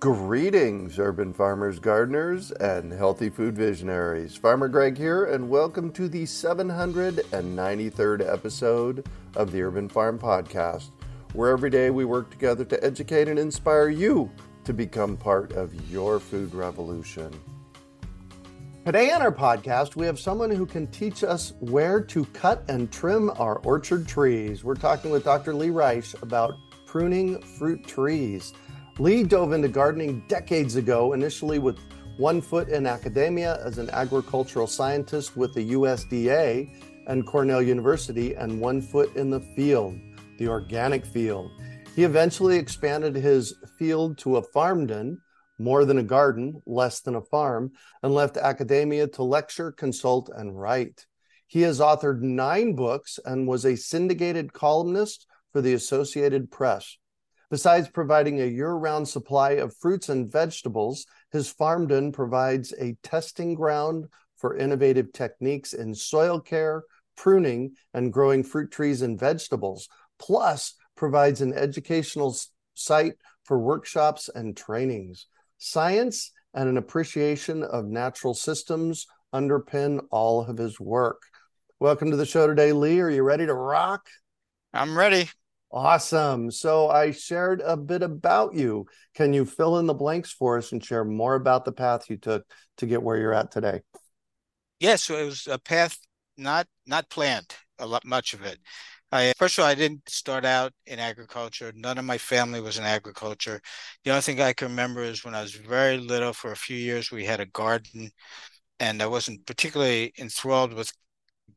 Greetings, urban farmers, gardeners, and healthy food visionaries. Farmer Greg here, and welcome to the 793rd episode of the Urban Farm Podcast, where every day we work together to educate and inspire you to become part of your food revolution. Today on our podcast, we have someone who can teach us where to cut and trim our orchard trees. We're talking with Dr. Lee Reich about pruning fruit trees. Lee dove into gardening decades ago, initially with one foot in academia as an agricultural scientist with the USDA and Cornell University, and one foot in the field, the organic field. He eventually expanded his field to a farmden, more than a garden, less than a farm, and left academia to lecture, consult, and write. He has authored nine books and was a syndicated columnist for the Associated Press. Besides providing a year round supply of fruits and vegetables, his farmden provides a testing ground for innovative techniques in soil care, pruning, and growing fruit trees and vegetables, plus provides an educational site for workshops and trainings. Science and an appreciation of natural systems underpin all of his work. Welcome to the show today, Lee. Are you ready to rock? I'm ready. Awesome. So I shared a bit about you. Can you fill in the blanks for us and share more about the path you took to get where you're at today? Yes, so it was a path not not planned. A lot, much of it. I first of all, I didn't start out in agriculture. None of my family was in agriculture. The only thing I can remember is when I was very little. For a few years, we had a garden, and I wasn't particularly enthralled with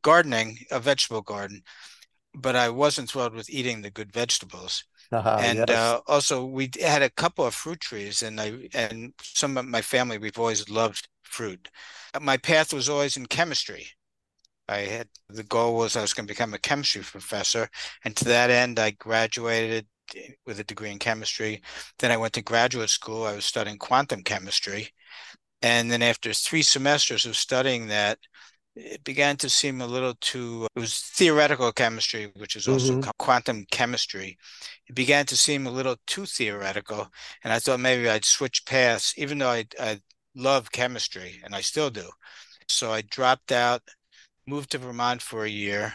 gardening, a vegetable garden but I wasn't thrilled with eating the good vegetables. Uh-huh, and yes. uh, also, we had a couple of fruit trees, and I and some of my family we've always loved fruit. My path was always in chemistry. I had the goal was I was going to become a chemistry professor, and to that end, I graduated with a degree in chemistry. Then I went to graduate school. I was studying quantum chemistry, and then after three semesters of studying that, it began to seem a little too it was theoretical chemistry which is also mm-hmm. quantum chemistry. It began to seem a little too theoretical and i thought maybe i'd switch paths even though i, I love chemistry and i still do. So i dropped out moved to vermont for a year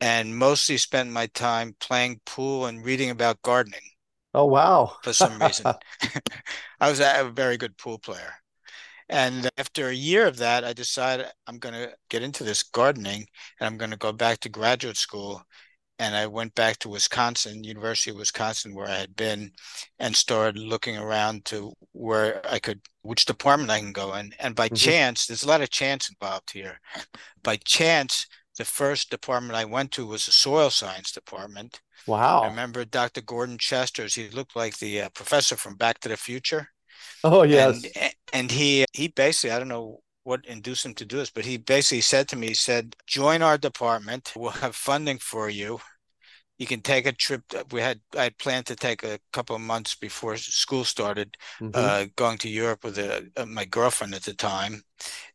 and mostly spent my time playing pool and reading about gardening. Oh wow. For some reason. I was a very good pool player and after a year of that, I decided I'm going to get into this gardening and I'm going to go back to graduate school. And I went back to Wisconsin, University of Wisconsin, where I had been, and started looking around to where I could, which department I can go in. And by mm-hmm. chance, there's a lot of chance involved here. By chance, the first department I went to was the soil science department. Wow. I remember Dr. Gordon Chesters. He looked like the uh, professor from Back to the Future. Oh yes. And, and he he basically I don't know what induced him to do this, but he basically said to me, he said, join our department. We'll have funding for you. You can take a trip. We had I had planned to take a couple of months before school started, mm-hmm. uh, going to Europe with a, uh, my girlfriend at the time,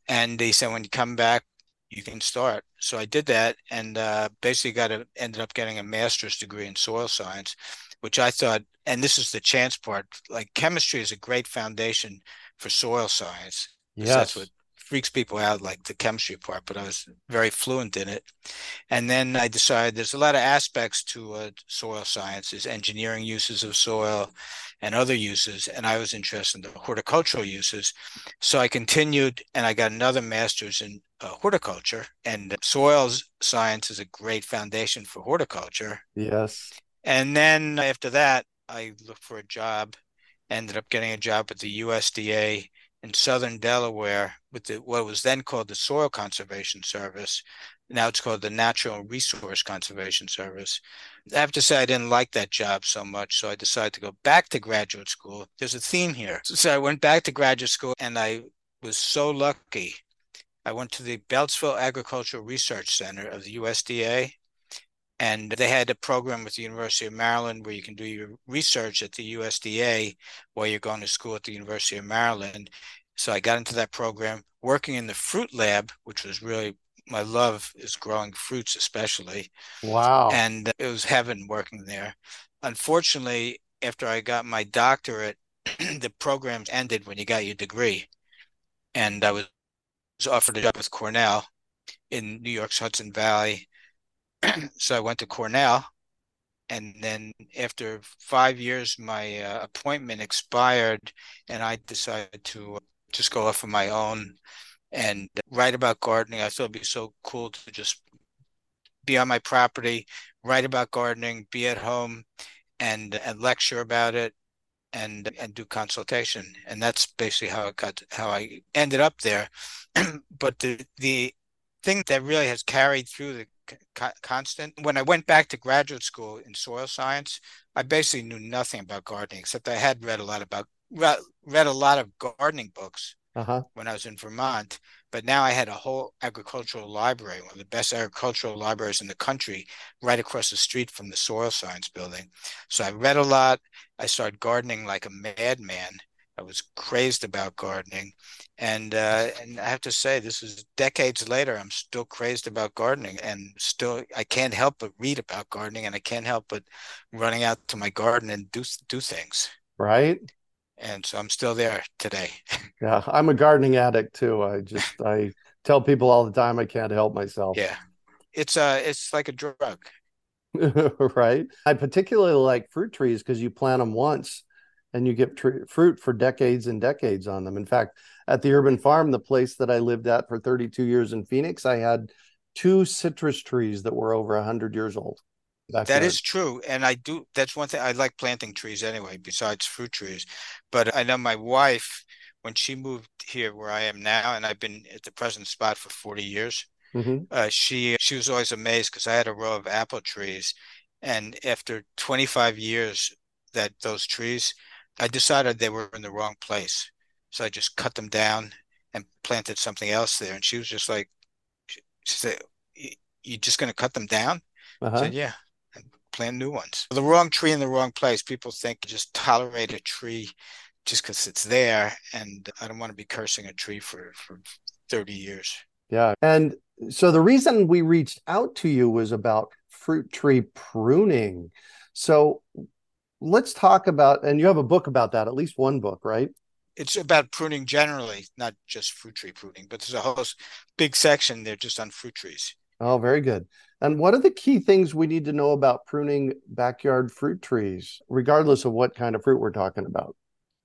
and he said when you come back, you can start. So I did that, and uh, basically got a, ended up getting a master's degree in soil science, which I thought, and this is the chance part, like chemistry is a great foundation for soil science. Yes. That's what freaks people out, like the chemistry part, but I was very fluent in it. And then I decided there's a lot of aspects to uh, soil sciences, engineering uses of soil and other uses. And I was interested in the horticultural uses. So I continued and I got another master's in uh, horticulture and soils science is a great foundation for horticulture. Yes. And then after that, I looked for a job, ended up getting a job at the USDA in southern Delaware with the, what was then called the Soil Conservation Service. Now it's called the Natural Resource Conservation Service. I have to say, I didn't like that job so much, so I decided to go back to graduate school. There's a theme here. So I went back to graduate school, and I was so lucky. I went to the Beltsville Agricultural Research Center of the USDA, and they had a program with the University of Maryland where you can do your research at the USDA while you're going to school at the University of Maryland. So I got into that program, working in the fruit lab, which was really my love is growing fruits, especially. Wow. And it was heaven working there. Unfortunately, after I got my doctorate the program ended when you got your degree. And I was offered a job with Cornell in New York's Hudson Valley. so I went to Cornell. And then after five years, my uh, appointment expired, and I decided to just go off on my own and write about gardening. I thought it'd be so cool to just be on my property, write about gardening, be at home, and and lecture about it, and and do consultation. And that's basically how it got how I ended up there. but the the thing that really has carried through the constant when I went back to graduate school in soil science, I basically knew nothing about gardening except I had read a lot about read a lot of gardening books uh-huh. when I was in Vermont. But now I had a whole agricultural library, one of the best agricultural libraries in the country, right across the street from the soil science building. So I read a lot. I started gardening like a madman. I was crazed about gardening, and uh, and I have to say, this is decades later. I'm still crazed about gardening, and still I can't help but read about gardening, and I can't help but running out to my garden and do do things. Right and so I'm still there today. yeah, I'm a gardening addict too. I just I tell people all the time I can't help myself. Yeah, it's uh it's like a drug. right. I particularly like fruit trees because you plant them once and you get tr- fruit for decades and decades on them. In fact, at the urban farm, the place that I lived at for 32 years in Phoenix, I had two citrus trees that were over 100 years old. That is true. And I do, that's one thing I like planting trees anyway, besides fruit trees. But I know my wife, when she moved here where I am now, and I've been at the present spot for 40 years, mm-hmm. uh, she, she was always amazed because I had a row of apple trees. And after 25 years that those trees, I decided they were in the wrong place. So I just cut them down and planted something else there. And she was just like, she said, you just going to cut them down? Uh-huh. I said, yeah and plant new ones. The wrong tree in the wrong place. People think just tolerate a tree just because it's there. And I don't want to be cursing a tree for, for 30 years. Yeah. And so the reason we reached out to you was about fruit tree pruning. So let's talk about, and you have a book about that, at least one book, right? It's about pruning generally, not just fruit tree pruning, but there's a whole big section there just on fruit trees. Oh, very good. And what are the key things we need to know about pruning backyard fruit trees, regardless of what kind of fruit we're talking about?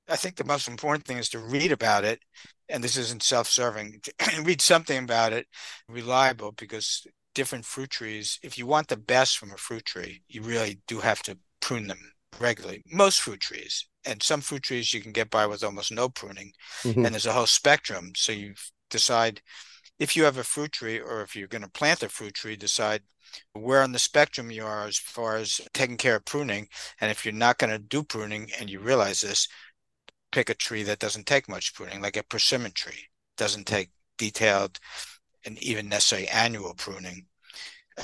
I think the most important thing is to read about it. And this isn't self serving, read something about it, reliable, because different fruit trees, if you want the best from a fruit tree, you really do have to prune them regularly. Most fruit trees. And some fruit trees you can get by with almost no pruning. Mm-hmm. And there's a whole spectrum. So you decide if you have a fruit tree or if you're going to plant a fruit tree, decide where on the spectrum you are as far as taking care of pruning. And if you're not going to do pruning and you realize this, pick a tree that doesn't take much pruning, like a persimmon tree, doesn't take detailed and even necessarily annual pruning.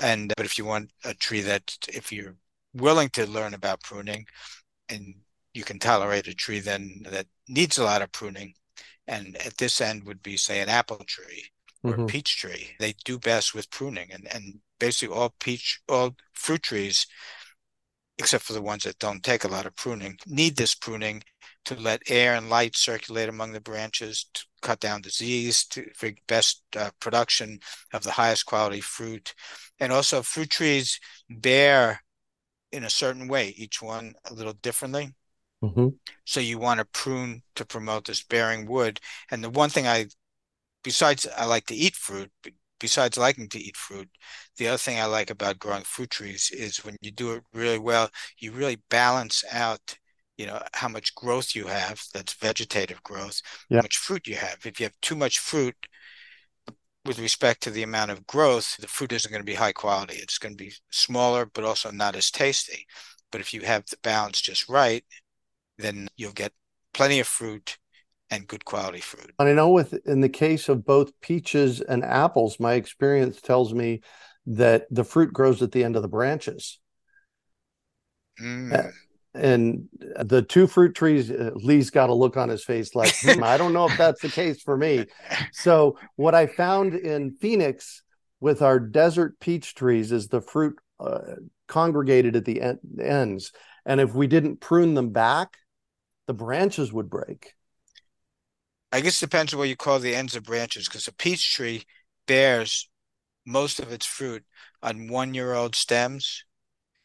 And but if you want a tree that, if you're willing to learn about pruning, and you can tolerate a tree then that needs a lot of pruning, and at this end would be say an apple tree or mm-hmm. peach tree. They do best with pruning, and and basically all peach, all fruit trees, except for the ones that don't take a lot of pruning, need this pruning to let air and light circulate among the branches to cut down disease to for best uh, production of the highest quality fruit and also fruit trees bear in a certain way each one a little differently mm-hmm. so you want to prune to promote this bearing wood and the one thing i besides I like to eat fruit, besides liking to eat fruit, the other thing I like about growing fruit trees is when you do it really well, you really balance out, you know, how much growth you have, that's vegetative growth, yeah. how much fruit you have. If you have too much fruit with respect to the amount of growth, the fruit isn't going to be high quality. It's going to be smaller, but also not as tasty. But if you have the balance just right, then you'll get plenty of fruit and good quality fruit. And I know with in the case of both peaches and apples, my experience tells me that the fruit grows at the end of the branches. Mm. And the two fruit trees, uh, Lee's got a look on his face like, hmm, I don't know if that's the case for me. So, what I found in Phoenix with our desert peach trees is the fruit uh, congregated at the en- ends. And if we didn't prune them back, the branches would break. I guess it depends on what you call the ends of branches, because a peach tree bears most of its fruit on one year old stems.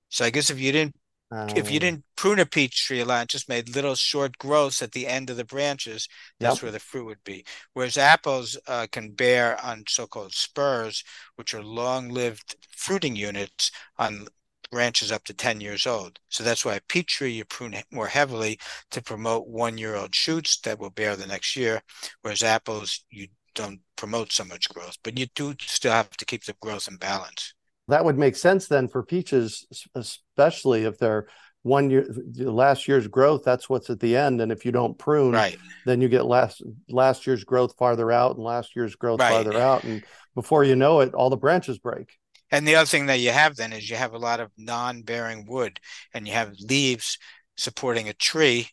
So I guess if you didn't if you oh. didn't prune a peach tree a lot, just made little short growths at the end of the branches, that's yep. where the fruit would be. Whereas apples uh, can bear on so-called spurs, which are long-lived fruiting units on branches up to 10 years old. So that's why a peach tree you prune more heavily to promote one-year-old shoots that will bear the next year, whereas apples you don't promote so much growth, but you do still have to keep the growth in balance. That would make sense then for peaches, especially if they're one year last year's growth that's what's at the end. And if you don't prune right. then you get last last year's growth farther out and last year's growth right. farther out. And before you know it all the branches break. And the other thing that you have then is you have a lot of non-bearing wood and you have leaves supporting a tree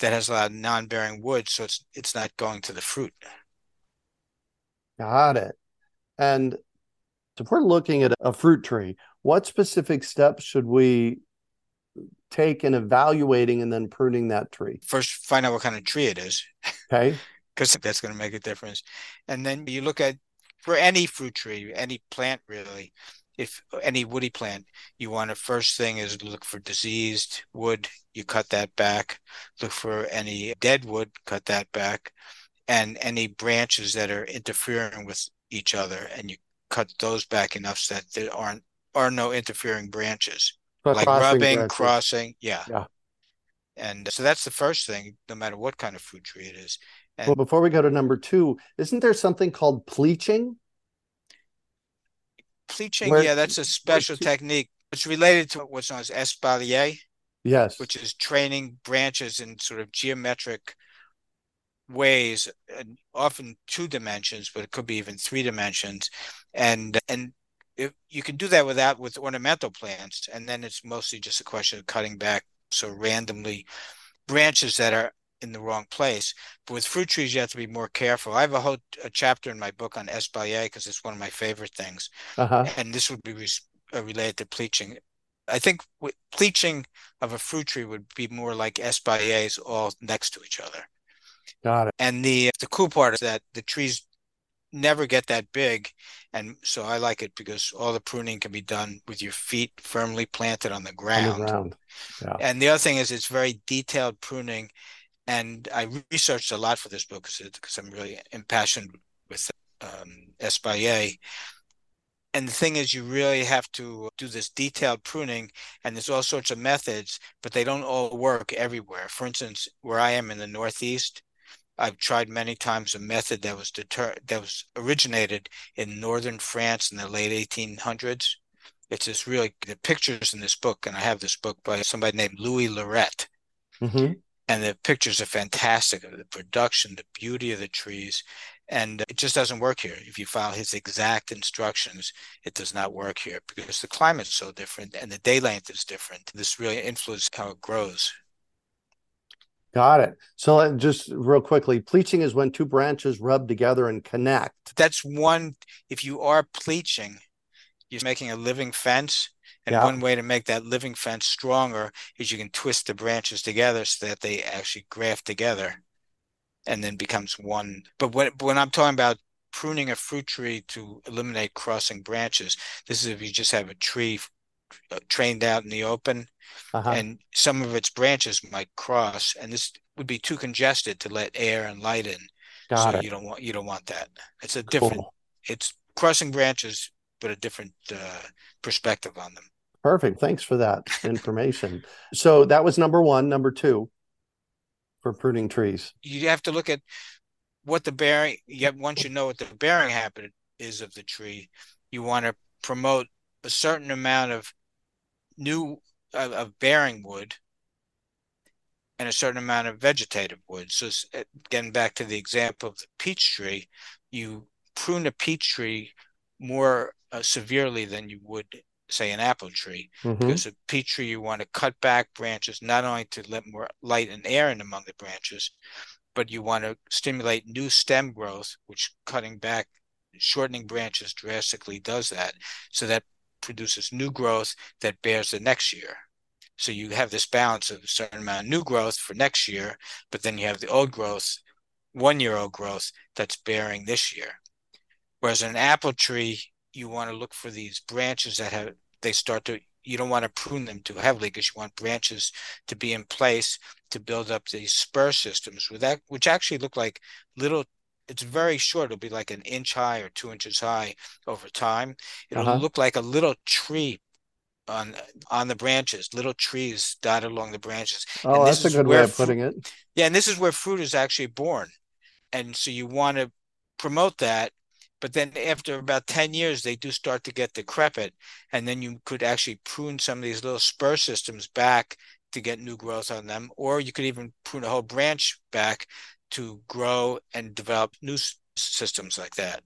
that has a lot of non-bearing wood so it's it's not going to the fruit. Got it. And if we're looking at a fruit tree, what specific steps should we take in evaluating and then pruning that tree? First, find out what kind of tree it is. Okay. Because that's going to make a difference. And then you look at for any fruit tree, any plant really, if any woody plant, you want to first thing is look for diseased wood, you cut that back. Look for any dead wood, cut that back. And any branches that are interfering with each other, and you cut those back enough so that there aren't are no interfering branches. But like crossing rubbing, branches. crossing, yeah. Yeah. And so that's the first thing, no matter what kind of fruit tree it is. And well, before we go to number two, isn't there something called pleaching? Pleaching, Where, yeah, that's a special technique. It's related to what's known as espalier. Yes. Which is training branches in sort of geometric ways, and often two dimensions, but it could be even three dimensions. And and if you can do that without with ornamental plants, and then it's mostly just a question of cutting back so randomly branches that are in the wrong place. But with fruit trees, you have to be more careful. I have a whole a chapter in my book on espalier because it's one of my favorite things, uh-huh. and this would be re- uh, related to pleaching. I think pleaching of a fruit tree would be more like espaliers all next to each other. Got it. And the the cool part is that the trees never get that big, and so I like it because all the pruning can be done with your feet firmly planted on the ground. On the ground. Yeah. And the other thing is it's very detailed pruning, and I researched a lot for this book because I'm really impassioned with um, espalier. And the thing is, you really have to do this detailed pruning, and there's all sorts of methods, but they don't all work everywhere. For instance, where I am in the Northeast, I've tried many times a method that was deter- that was originated in northern France in the late 1800s. It's this really the pictures in this book, and I have this book by somebody named Louis Lorette, mm-hmm. and the pictures are fantastic of the production, the beauty of the trees, and it just doesn't work here. If you follow his exact instructions, it does not work here because the climate's so different and the day length is different. This really influences how it grows. Got it. So just real quickly, pleaching is when two branches rub together and connect. That's one. If you are pleaching, you're making a living fence. And yeah. one way to make that living fence stronger is you can twist the branches together so that they actually graft together and then becomes one. But when, when I'm talking about pruning a fruit tree to eliminate crossing branches, this is if you just have a tree trained out in the open uh-huh. and some of its branches might cross, and this would be too congested to let air and light in. Got so it. you don't want you don't want that. It's a different. Cool. It's crossing branches, but a different uh, perspective on them. Perfect. Thanks for that information. so that was number one. Number two for pruning trees. You have to look at what the bearing. Yet once you know what the bearing habit is of the tree, you want to promote a certain amount of new of, of bearing wood and a certain amount of vegetative wood. So uh, getting back to the example of the peach tree, you prune a peach tree more uh, severely than you would say an apple tree mm-hmm. because a peach tree you want to cut back branches not only to let more light and air in among the branches but you want to stimulate new stem growth which cutting back shortening branches drastically does that so that produces new growth that bears the next year. So you have this balance of a certain amount of new growth for next year, but then you have the old growth, one year old growth that's bearing this year. Whereas an apple tree, you want to look for these branches that have they start to you don't want to prune them too heavily because you want branches to be in place to build up these spur systems with that which actually look like little it's very short it'll be like an inch high or two inches high over time it'll uh-huh. look like a little tree on on the branches, little trees dotted along the branches. Oh, that's a good way of putting it. Yeah, and this is where fruit is actually born, and so you want to promote that. But then after about 10 years, they do start to get decrepit. And then you could actually prune some of these little spur systems back to get new growth on them. Or you could even prune a whole branch back to grow and develop new systems like that.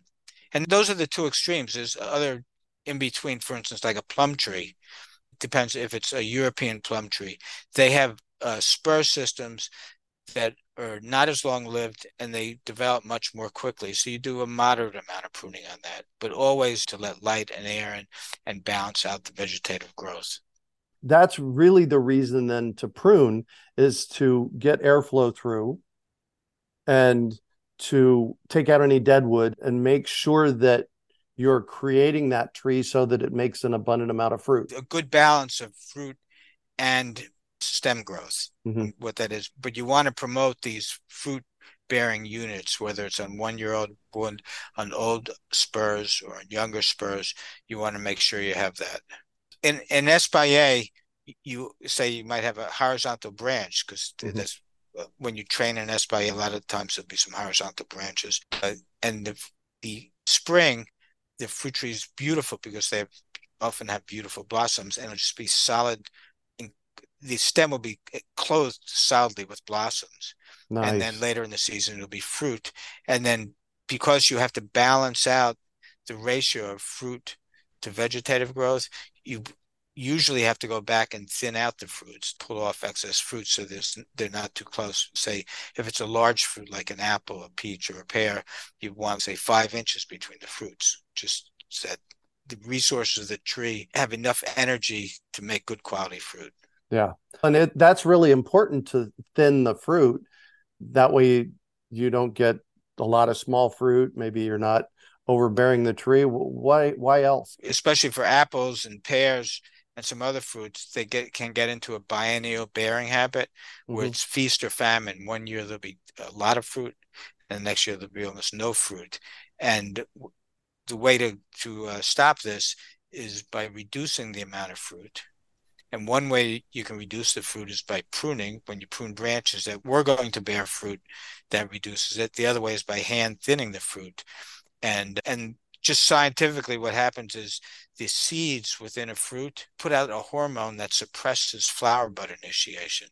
And those are the two extremes. There's other in between, for instance, like a plum tree. It depends if it's a European plum tree. They have uh, spur systems that are not as long lived and they develop much more quickly. So you do a moderate amount of pruning on that, but always to let light and air and, and balance out the vegetative growth. That's really the reason then to prune is to get airflow through and to take out any dead wood and make sure that you're creating that tree so that it makes an abundant amount of fruit. A good balance of fruit and stem growth, mm-hmm. what that is. But you want to promote these fruit bearing units, whether it's on one year old wood, on old spurs or on younger spurs, you want to make sure you have that. In in espalier, you say you might have a horizontal branch because mm-hmm. that's when you train an espalier, a lot of times there'll be some horizontal branches. Uh, and the, the spring, the fruit tree is beautiful because they have, often have beautiful blossoms and it'll just be solid the stem will be eh, clothed solidly with blossoms. Nice. And then later in the season, it'll be fruit. And then because you have to balance out the ratio of fruit to vegetative growth, you usually have to go back and thin out the fruits, pull off excess fruit so there's, they're not too close. Say, if it's a large fruit like an apple, a peach, or a pear, you want, say, five inches between the fruits, just so that the resources of the tree have enough energy to make good quality fruit. Yeah. And it, that's really important to thin the fruit. That way you don't get a lot of small fruit. Maybe you're not overbearing the tree. Why why else? Especially for apples and pears and some other fruits, they get can get into a biennial bearing habit where mm-hmm. it's feast or famine. One year there'll be a lot of fruit, and next year there'll be almost no fruit. And the way to to uh, stop this is by reducing the amount of fruit and one way you can reduce the fruit is by pruning. When you prune branches that were going to bear fruit, that reduces it. The other way is by hand thinning the fruit. And and just scientifically what happens is the seeds within a fruit put out a hormone that suppresses flower bud initiation.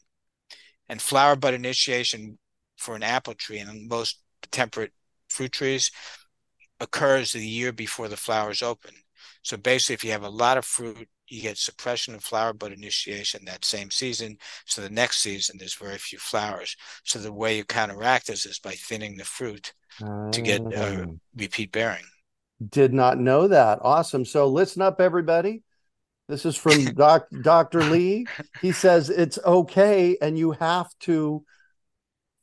And flower bud initiation for an apple tree and most temperate fruit trees occurs the year before the flowers open. So basically, if you have a lot of fruit you get suppression of flower bud initiation that same season. So the next season, there's very few flowers. So the way you counteract this is by thinning the fruit to get uh, repeat bearing. Did not know that. Awesome. So listen up, everybody. This is from doc, Dr. Lee. He says it's okay and you have to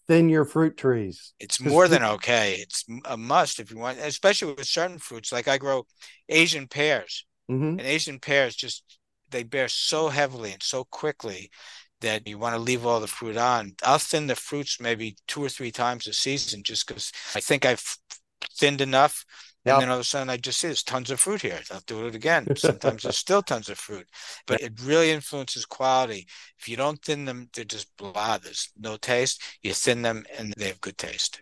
thin your fruit trees. It's more than okay. It's a must if you want, especially with certain fruits. Like I grow Asian pears. Mm-hmm. And Asian pears just they bear so heavily and so quickly that you want to leave all the fruit on. I'll thin the fruits maybe two or three times a season just because I think I've thinned enough. Yep. And then all of a sudden I just see there's tons of fruit here. I'll do it again. Sometimes there's still tons of fruit, but it really influences quality. If you don't thin them, they're just blah. There's no taste. You thin them and they have good taste.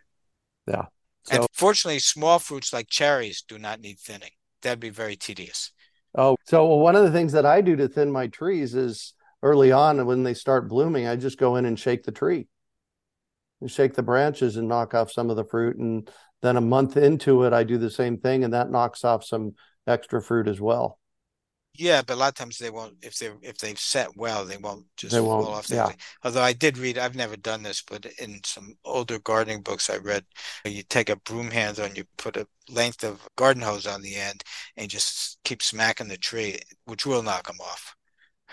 Yeah. So, and fortunately, small fruits like cherries do not need thinning. That'd be very tedious. Oh, so one of the things that I do to thin my trees is early on when they start blooming, I just go in and shake the tree and shake the branches and knock off some of the fruit. And then a month into it, I do the same thing and that knocks off some extra fruit as well. Yeah, but a lot of times they won't. If they if they've set well, they won't just they won't, fall off. Yeah. Although I did read, I've never done this, but in some older gardening books I read, you take a broom handle and you put a length of garden hose on the end, and just keep smacking the tree, which will knock them off.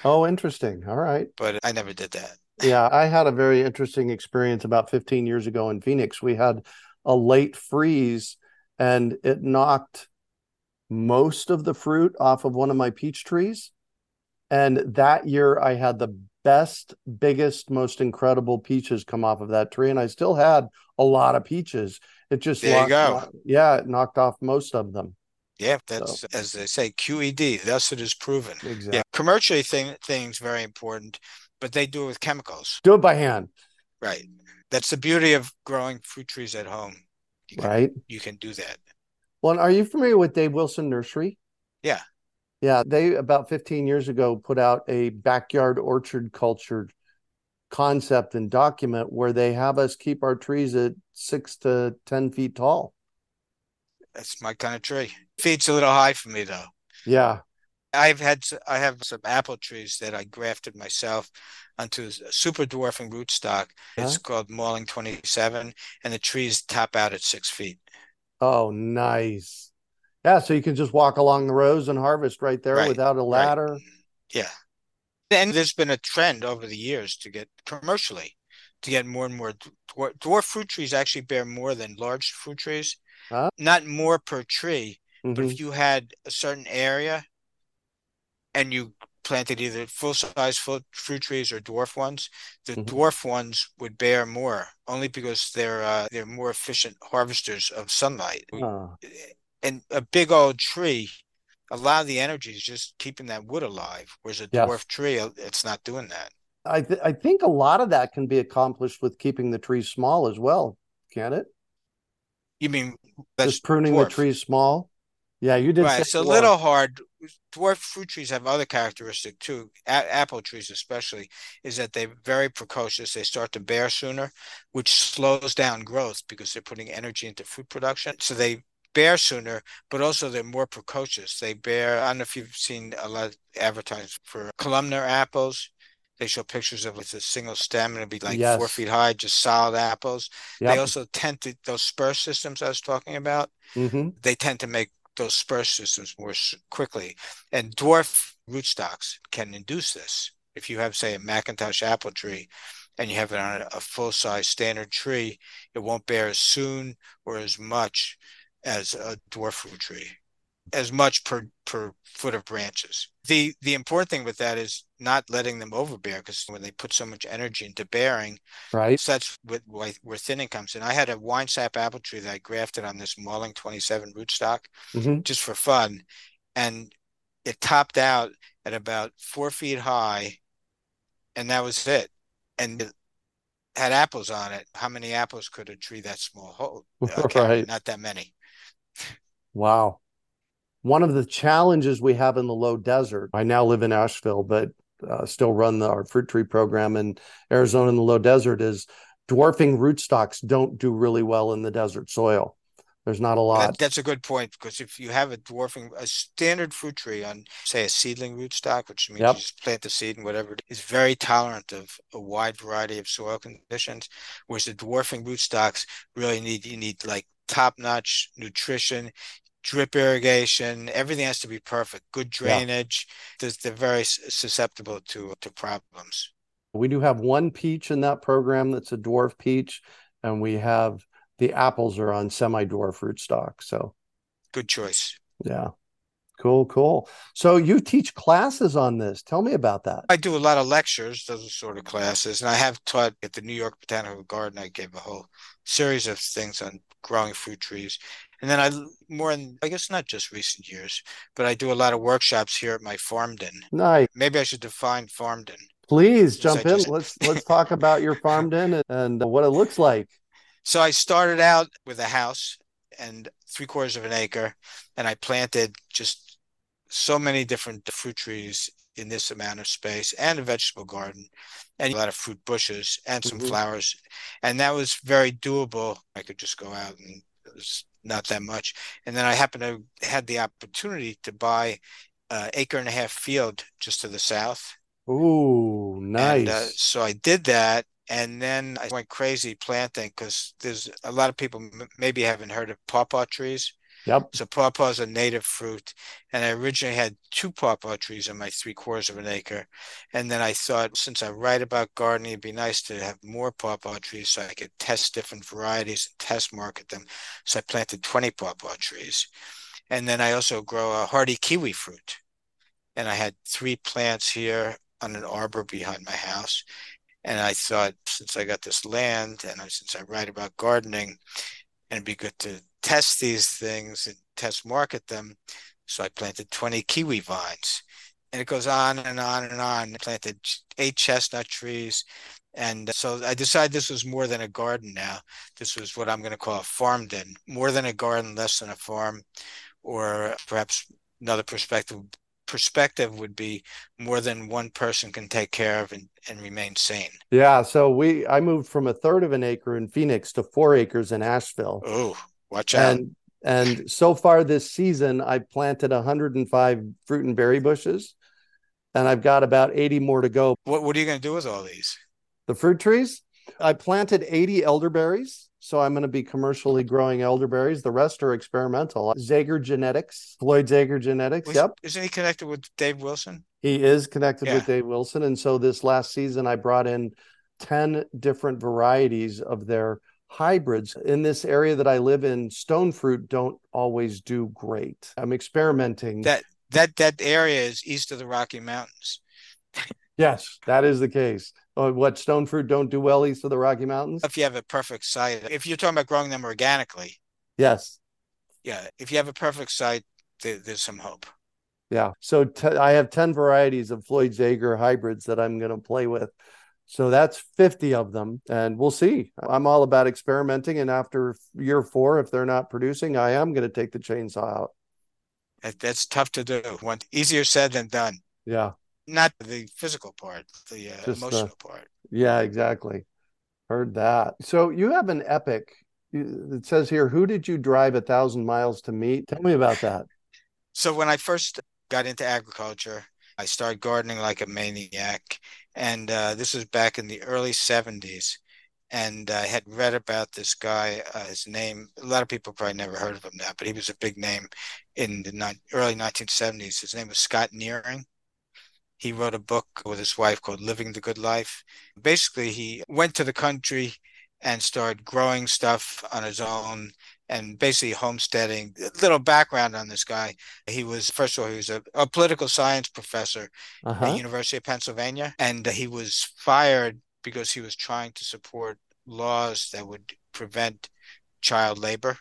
Oh, interesting. All right. But I never did that. Yeah, I had a very interesting experience about 15 years ago in Phoenix. We had a late freeze and it knocked most of the fruit off of one of my peach trees. And that year I had the best, biggest, most incredible peaches come off of that tree. And I still had a lot of peaches. It just, there you go. yeah, it knocked off most of them. Yeah, that's so. as they say, QED. Thus, it is proven. Exactly. Yeah, commercially, thing things very important, but they do it with chemicals. Do it by hand. Right. That's the beauty of growing fruit trees at home. You can, right. You can do that. Well, are you familiar with Dave Wilson Nursery? Yeah. Yeah. They about 15 years ago put out a backyard orchard culture concept and document where they have us keep our trees at six to 10 feet tall. That's my kind of tree. Feet's a little high for me though. Yeah. I've had I have some apple trees that I grafted myself onto super dwarfing rootstock. Huh? It's called Malling 27, and the trees top out at six feet. Oh, nice. Yeah, so you can just walk along the rows and harvest right there right. without a ladder. Right. Yeah. And there's been a trend over the years to get commercially to get more and more dwarf, dwarf fruit trees actually bear more than large fruit trees. Huh? Not more per tree, mm-hmm. but if mm-hmm. you had a certain area and you planted either full size fruit trees or dwarf ones, the mm-hmm. dwarf ones would bear more only because they're uh, they're more efficient harvesters of sunlight. Uh. And a big old tree, a lot of the energy is just keeping that wood alive. Whereas a yes. dwarf tree, uh, it's not doing that. I th- I think a lot of that can be accomplished with keeping the trees small as well, can it? You mean just pruning dwarf. the trees small? Yeah, you did. Right, it's a little hard. Dwarf fruit trees have other characteristic too. A- apple trees, especially, is that they're very precocious. They start to bear sooner, which slows down growth because they're putting energy into fruit production. So they bear sooner, but also they're more precocious. They bear. I don't know if you've seen a lot of advertisements for columnar apples. They show pictures of it's a single stem and it'd be like yes. four feet high, just solid apples. Yep. They also tend to those spur systems I was talking about. Mm-hmm. They tend to make those spur systems more quickly. And dwarf rootstocks can induce this. If you have, say, a McIntosh apple tree and you have it on a full size standard tree, it won't bear as soon or as much as a dwarf fruit tree as much per per foot of branches. The the important thing with that is not letting them overbear because when they put so much energy into bearing, right? So that's with, where thinning comes in. I had a winesap apple tree that I grafted on this Malling 27 rootstock mm-hmm. just for fun, and it topped out at about four feet high, and that was it. And it had apples on it. How many apples could a tree that small hold? Okay, right. Not that many. Wow one of the challenges we have in the low desert i now live in asheville but uh, still run the, our fruit tree program in arizona in the low desert is dwarfing rootstocks don't do really well in the desert soil. There's not a lot. that, that's a good point because if you have a dwarfing a standard fruit tree on say a seedling rootstock which means yep. you just plant the seed and whatever is very tolerant of a wide variety of soil conditions whereas the dwarfing rootstocks really need you need like top notch nutrition drip irrigation, everything has to be perfect. Good drainage. Yeah. They're very susceptible to to problems. We do have one peach in that program that's a dwarf peach, and we have the apples are on semi dwarf rootstock. So good choice. Yeah. Cool, cool. So you teach classes on this. Tell me about that. I do a lot of lectures, those sort of classes, and I have taught at the New York Botanical Garden. I gave a whole series of things on growing fruit trees, and then I more in I guess not just recent years, but I do a lot of workshops here at my farmden. Nice. Maybe I should define farmden. Please jump in. Just... let's let's talk about your farmden and, and what it looks like. So I started out with a house and three quarters of an acre, and I planted just so many different fruit trees in this amount of space and a vegetable garden and a lot of fruit bushes and some mm-hmm. flowers and that was very doable i could just go out and it was not that much. And then i happened to had the opportunity to buy an acre and a half field just to the south. Oh nice and, uh, so i did that. And then i went crazy planting because there's a lot of people m- maybe haven't heard of pawpaw trees Yep. So pawpaw is a native fruit. And I originally had two pawpaw trees on my three quarters of an acre. And then I thought, since I write about gardening, it'd be nice to have more pawpaw trees so I could test different varieties and test market them. So I planted 20 pawpaw trees. And then I also grow a hardy kiwi fruit. And I had three plants here on an arbor behind my house. And I thought, since I got this land and since I write about gardening, and it'd be good to test these things and test market them. So I planted 20 kiwi vines. And it goes on and on and on. I planted eight chestnut trees. And so I decided this was more than a garden now. This was what I'm going to call a farmden, more than a garden, less than a farm, or perhaps another perspective perspective would be more than one person can take care of and, and remain sane. Yeah. So we I moved from a third of an acre in Phoenix to four acres in Asheville. Oh, watch out. And and so far this season I've planted 105 fruit and berry bushes and I've got about 80 more to go. What what are you going to do with all these? The fruit trees? I planted 80 elderberries so I'm going to be commercially growing elderberries. The rest are experimental. Zaiger Genetics, Floyd Zaiger Genetics. Was, yep. Isn't he connected with Dave Wilson? He is connected Yeah. with Dave Wilson. And so this last season, I brought in 10 different varieties of their hybrids. In this area that I live in, stone fruit don't always do great. I'm experimenting. That that that area is east of the Rocky Mountains. yes, that is the case. Oh, what stone fruit don't do well east of the Rocky Mountains? If you have a perfect site, if you're talking about growing them organically, Yes. yeah, if you have a perfect site, there, there's some hope. Yeah. So t- I have 10 varieties of Floyd Zaiger hybrids that I'm going to play with. So that's 50 of them. And we'll see. I'm all about experimenting. And after year four, if they're not producing, I am going to take the chainsaw out. That's tough to do. One easier said than done. Yeah. Not the physical part, the uh, Just the- emotional part. Yeah, exactly. Heard that. So you have an epic. It says here, who did you drive a thousand miles to meet? Tell me about that. So when I first got into agriculture, I started gardening like a maniac, and uh, this was back in the early '70s. And I had read about this guy. Uh, his name, a lot of people probably never heard of him now, but he was a big name in the ni- early 1970s. His name was Scott Nearing. He wrote a book with his wife called Living the Good Life. Basically, he went to the country and started growing stuff on his own and basically homesteading. A little background on this guy. He was, first of all, he was a, a political science professor at Uh-huh. University of Pennsylvania, and he was fired because he was trying to support laws that would prevent child labor.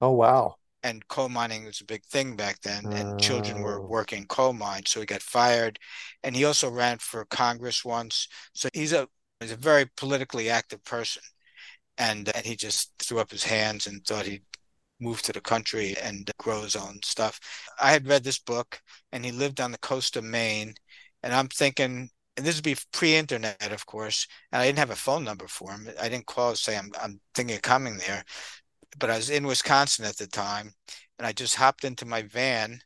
Oh, wow. And coal mining was a big thing back then, and children were Oh. working coal mines, so he got fired. And he also ran for Congress once, so he's a he's a very politically active person. And and he just threw up his hands and thought he'd move to the country and grow his own stuff. I had read this book, and he lived on the coast of Maine, and I'm thinking, and this would be pre-internet, of course, and I didn't have a phone number for him. I didn't call and say I'm I'm thinking of coming there, but I was in Wisconsin at the time, and I just hopped into my van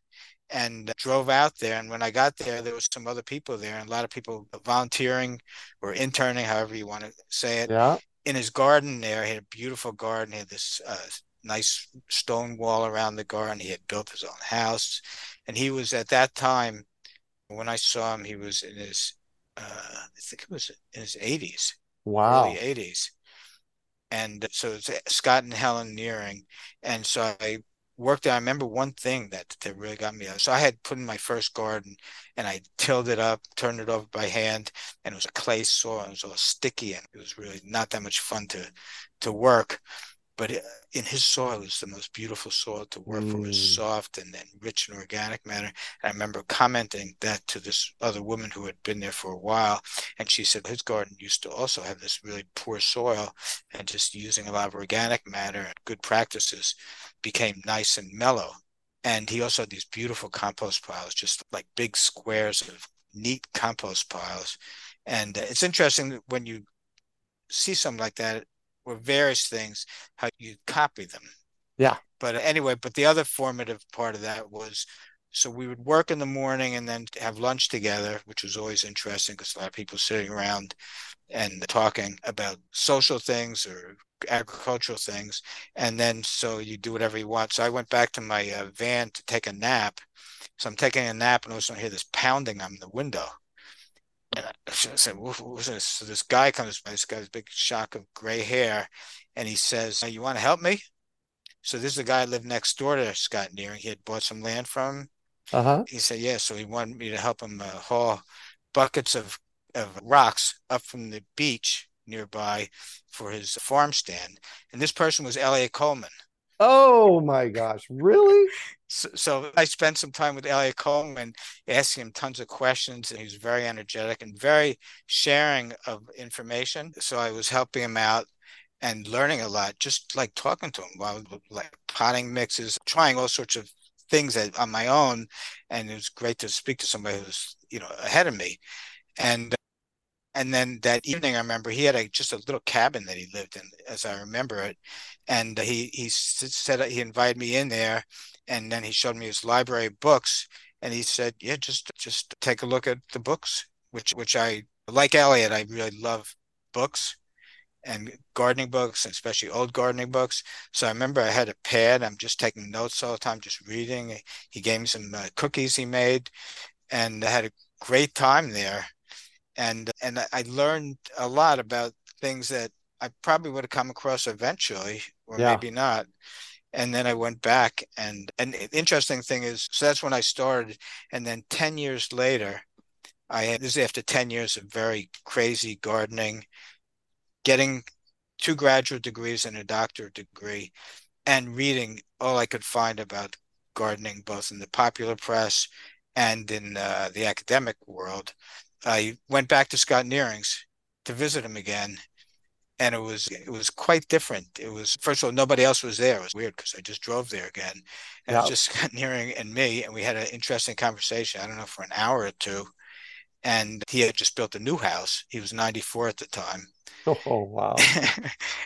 and drove out there. And when I got there, there was some other people there, and a lot of people volunteering or interning, however you want to say it Yeah. In his garden there. He had a beautiful garden. He had this uh, nice stone wall around the garden. He had built his own house, and he was at that time when I saw him. He was in his, uh, I think it was in his eighties, Wow. early eighties, and so it's Scott and Helen Nearing, and so I worked there. I remember one thing that that really got me. Uh, so I had put in my first garden, and I tilled it up, turned it over by hand, and it was a clay soil. It was all sticky, and it was really not that much fun to to work. But uh, in his soil, is the most beautiful soil to work from. It's Mm. soft and then rich in organic matter. And I remember commenting that to this other woman who had been there for a while, and she said his garden used to also have this really poor soil, and just using a lot of organic matter and good practices became nice and mellow. And he also had these beautiful compost piles, just like big squares of neat compost piles. And uh, it's interesting that when you see something like that, or various things, how you copy them. Yeah. But anyway, but the other formative part of that was so we would work in the morning and then have lunch together, which was always interesting because a lot of people sitting around and talking about social things or agricultural things, and then so you do whatever you want. So I went back to my uh, van to take a nap. So I'm taking a nap, and all of a sudden I hear this pounding on the window. And I said, "What's this?" So this guy comes by. This guy's big shock of gray hair, and he says, "You want to help me?" So this is the guy that lived next door to Scott Nearing. He had bought some land from him. Uh-huh. He said, "Yeah." So he wanted me to help him uh, haul buckets of of rocks up from the beach nearby for his farm stand. And this person was Eliot Coleman. Oh my gosh, really? So, so, I spent some time with Elliot Coleman, asking him tons of questions, and he was very energetic and very sharing of information. So I was helping him out and learning a lot, just like talking to him while like potting mixes, trying all sorts of things on my own. And it was great to speak to somebody who's you know ahead of me. And and then that evening, I remember he had a just a little cabin that he lived in, as I remember it. And he he said he invited me in there, and then he showed me his library of books, and he said, "Yeah, just just take a look at the books," which which I like elliot I really love books and gardening books, especially old gardening books. So I remember I had a pad. I'm just taking notes all the time, just reading. He gave me some uh, cookies he made, and I had a great time there and and I learned a lot about things that I probably would have come across eventually, or yeah. maybe not. And then I went back, and an interesting thing is, so that's when I started, and then ten years later, I had this is after ten years of very crazy gardening, getting two graduate degrees and a doctorate degree, and reading all I could find about gardening, both in the popular press and in uh, the academic world. I went back to Scott Nearing's to visit him again, and it was it was quite different. It was first of all nobody else was there. It was weird because I just drove there again, and was just Scott Nearing and me, and we had an interesting conversation. I don't know for an hour or two, and he had just built a new house. He was 94 at the time. Oh, wow.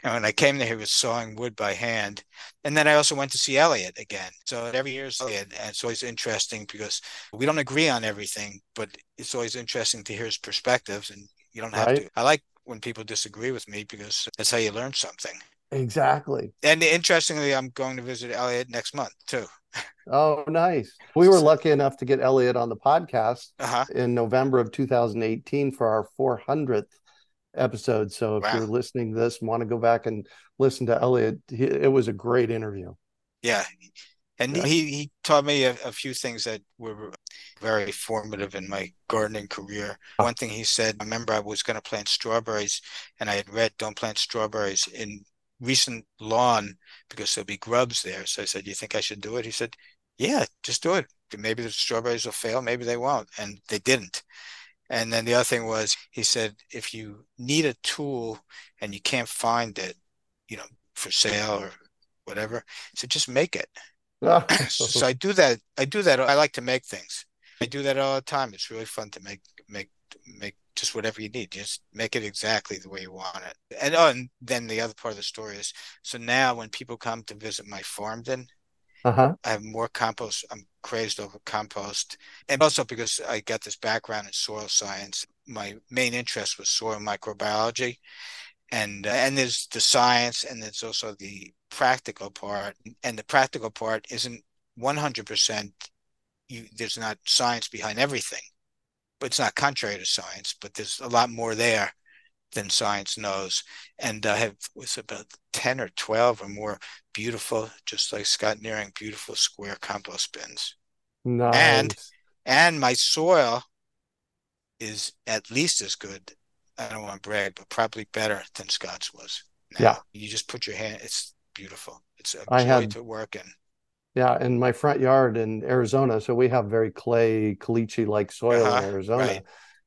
and when I came there, he was sawing wood by hand. And then I also went to see Elliot again. So every year, Elliot, and it's always interesting because we don't agree on everything, but it's always interesting to hear his perspectives. And you don't have right. to. I like when people disagree with me because that's how you learn something. Exactly. And interestingly, I'm going to visit Elliot next month too. Oh, nice. We were lucky enough to get Elliot on the podcast uh-huh. in November of 2018 for our 400th episode. So if wow. you're listening to this and want to go back and listen to Elliot, he, it was a great interview. Yeah. And yeah. he, he taught me a, a, few things that were very formative in my gardening career. One thing he said, I remember I was going to plant strawberries and I had read don't plant strawberries in recent lawn because there'll be grubs there. So I said, Do you think I should do it? He said, Yeah, just do it. Maybe the strawberries will fail, maybe they won't. And they didn't. And then the other thing was, he said, if you need a tool and you can't find it, you know, for sale or whatever, so just make it. Ah. so I do that. I do that. I like to make things. I do that all the time. It's really fun to make make make just whatever you need. Just make it exactly the way you want it. And, oh, and then the other part of the story is so now when people come to visit my farm, then uh-huh. I have more compost. I'm crazed over compost, and also because I got this background in soil science. My main interest was soil microbiology, and uh, and there's the science, and there's also the practical part. And the practical part isn't 100 percent. There's not science behind everything but it's not contrary to science, but there's a lot more there than science knows. And I have was about 10 or 12 or more beautiful, just like Scott Nearing, beautiful square compost bins. Nice. And and my soil is at least as good. I don't want to brag, but probably better than Scott's was. Now, yeah. You just put your hand, it's beautiful. It's a I joy had, to work in. Yeah, in my front yard in Arizona, so we have very clay, caliche like soil uh-huh, in Arizona. Right.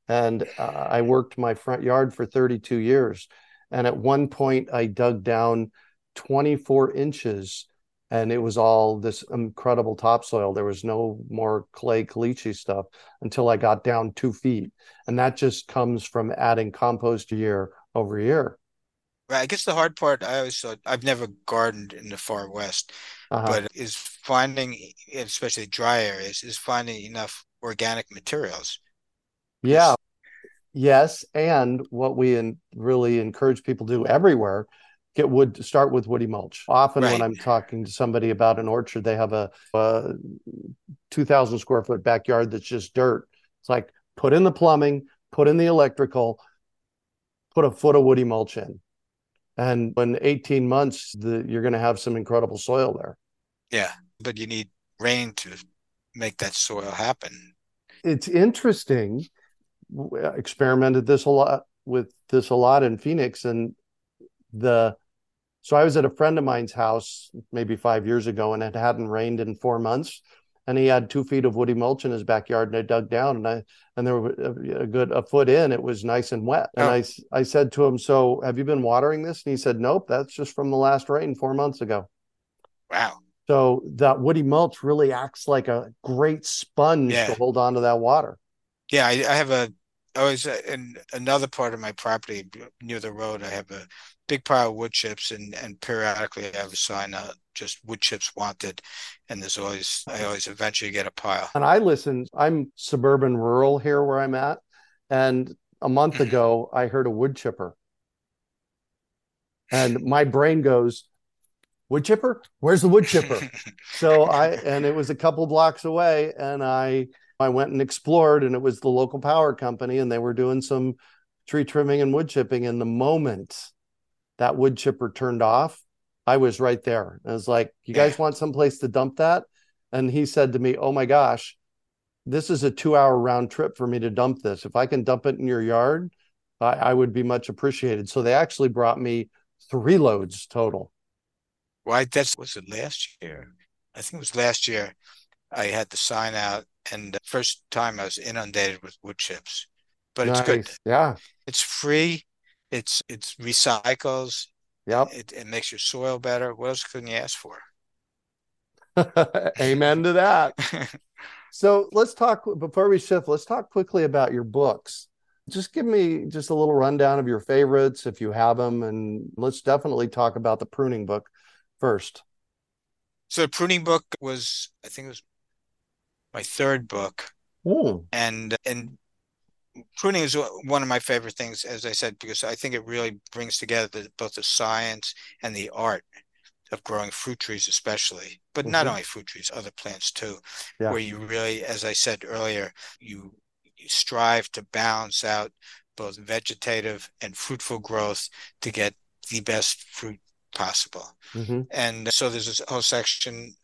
And uh, I worked my front yard for 32 years. And at one point, I dug down 24 inches and it was all this incredible topsoil. There was no more clay caliche stuff until I got down two feet. And that just comes from adding compost year over year. Right. I guess the hard part I always thought I've never gardened in the far west, uh-huh. but is finding, especially dry areas, is finding enough organic materials. Yeah. Yes, and what we in, really encourage people to do everywhere get wood start with woody mulch often Right. when i'm talking to somebody about an orchard they have a, a 2000 square foot backyard that's just dirt it's like put in the plumbing put in the electrical put a foot of woody mulch in and in 18 months the, you're going to have some incredible soil there. Yeah, but you need rain to make that soil happen. it's interesting. W- experimented this a lot with this a lot in phoenix and the so i was at a friend of mine's house maybe five years ago and it hadn't rained in four months and he had two feet of woody mulch in his backyard and i dug down and i and there were a, a good a foot in it was nice and wet and Oh. I, I said to him so have you been watering this and he said nope that's just from the last rain four months ago Wow. so that woody mulch really acts like a great sponge Yeah. to hold on to that water Yeah, I, I have a always uh, in another part of my property near the road. I have a big pile of wood chips, and and periodically I have a sign out just wood chips wanted, and there's always I always eventually get a pile. And I listened, I'm suburban rural here where I'm at. And a month Mhm. ago, I heard a wood chipper. And my brain goes, Wood chipper? Where's the wood chipper? so I, and it was a couple blocks away. And I, I went and explored, and it was the local power company, and they were doing some tree trimming and wood chipping. And the moment that wood chipper turned off, I was right there. I was like, You guys want someplace to dump that? And he said to me, Oh my gosh, this is a two hour round trip for me to dump this. If I can dump it in your yard, I, I would be much appreciated. So they actually brought me three loads total. Why that's was it last year? I think it was last year. I had the sign out, and the first time I was inundated with wood chips. But it's good. Yeah. It's free. It's it's recycles. Yep. It it makes your soil better. What else couldn't you ask for? Amen to that. So let's talk before we shift, let's talk quickly about your books. Just give me just a little rundown of your favorites if you have them. And let's definitely talk about the pruning book first. So the pruning book was, I think it was my third book, Ooh, and and pruning is one of my favorite things, as I said, because I think it really brings together the, both the science and the art of growing fruit trees, especially, but not Mhm. only fruit trees, other plants too, Yeah. where you really, as I said earlier, you, you strive to balance out both vegetative and fruitful growth to get the best fruit possible. hmm And so there's this whole section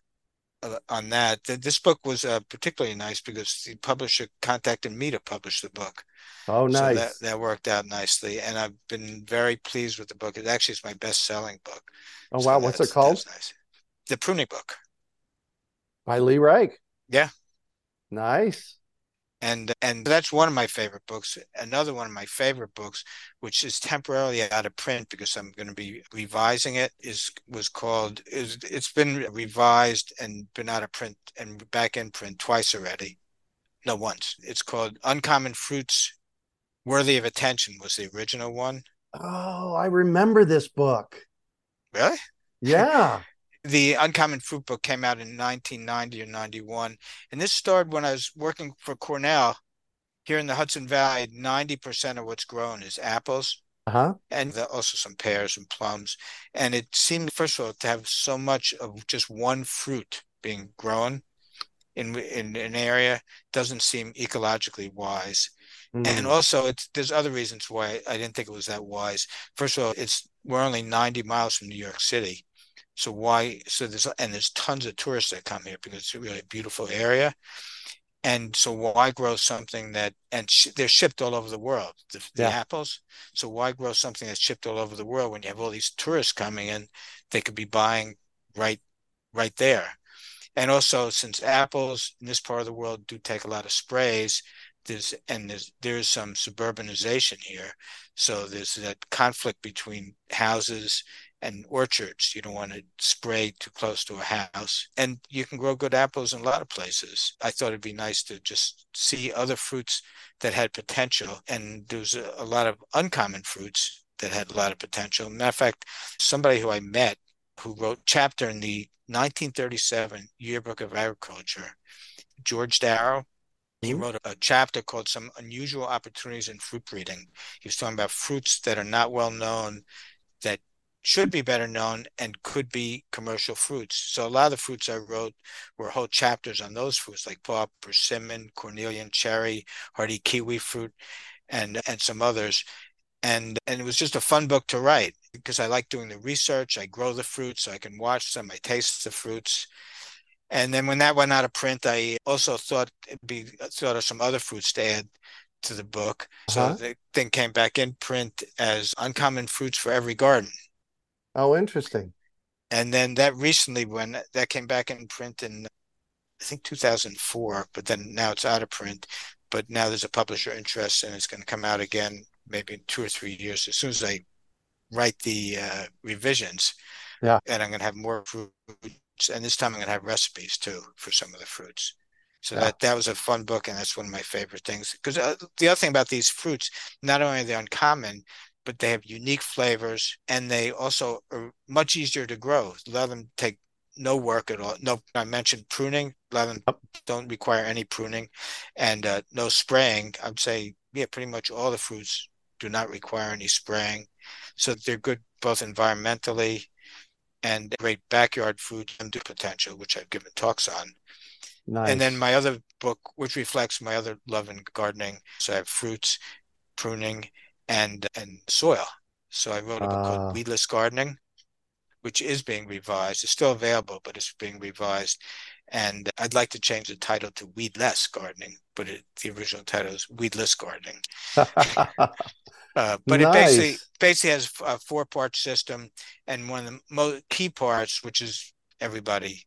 uh, on that. This book was uh, particularly nice because the publisher contacted me to publish the book. Oh, So nice. that, that worked out nicely. And I've been very pleased with the book. It actually is my best-selling book. oh, So wow. What's it called? nice. The pruning book. By Lee Reich. Yeah. Nice. And and that's one of my favorite books. Another one of my favorite books, which is temporarily out of print because I'm going to be revising it, is was called is it's been revised and been out of print and back in print twice already. No, once. It's called Uncommon Fruits Worthy of Attention was the original one. Oh, I remember this book. Really? Yeah. The Uncommon Fruit book came out in 1990 or 91. And this started when I was working for Cornell here in the Hudson Valley. 90% of what's grown is apples Uh-huh. and the, also some pears and plums. And it seemed, first of all, to have so much of just one fruit being grown in in an area doesn't seem ecologically wise. And Mm. also, it's there's other reasons why I didn't think it was that wise. First of all, it's we're only 90 miles from New York City. So why? So there's and there's tons of tourists that come here because it's a really beautiful area. And so why grow something that and sh they're shipped all over the world, the, the Yeah. apples. So why grow something that's shipped all over the world when you have all these tourists coming in? They could be buying right right there. And also, since apples in this part of the world do take a lot of sprays, there's and there's there's some suburbanization here. So there's that conflict between houses and orchards. You don't want to spray too close to a house. And you can grow good apples in a lot of places. I thought it'd be nice to just see other fruits that had potential. And there's a, a lot of uncommon fruits that had a lot of potential. Matter of fact, somebody who I met who wrote chapter in the 1937 Yearbook of Agriculture, George Darrow. He Mhm. wrote a chapter called Some Unusual Opportunities in Fruit Breeding. He was talking about fruits that are not well known that should be better known and could be commercial fruits. So a lot of the fruits I wrote were whole chapters on those fruits, like paw, persimmon, cornelian cherry, hardy kiwi fruit, and and some others. And and it was just a fun book to write because I like doing the research. I grow the fruits, so I can watch them. I taste the fruits. And then when that went out of print, I also thought it'd be thought of some other fruits to add to the book. Uh-huh. So the thing came back in print as Uncommon Fruits for Every Garden. Oh, interesting. And then that recently, when that came back in print in, I think 2004, but then now it's out of print. But now there's a publisher interest and it's going to come out again maybe in two or three years as soon as I write the uh, revisions. Yeah. And I'm going to have more fruits. And this time I'm going to have recipes too for some of the fruits. So yeah. that that was a fun book, and that's one of my favorite things. Because uh, the other thing about these fruits, not only are they uncommon, but they have unique flavors, and they also are much easier to grow. Let them take no work at all. No, I mentioned pruning. Let them don't require any pruning, and uh, no spraying. I'd say, yeah, pretty much all the fruits do not require any spraying, so they're good both environmentally and great backyard food and potential, which I've given talks on. Nice. And then my other book, which reflects my other love in gardening, so I have fruits, pruning, and and soil. So I wrote a book uh, called ah. Weedless Gardening, which is being revised. It's still available, but it's being revised. And I'd like to change the title to Weedless Gardening, but it, the original title is Weedless Gardening. uh, but nice. it basically basically has a four part system, and one of the most key parts, which is everybody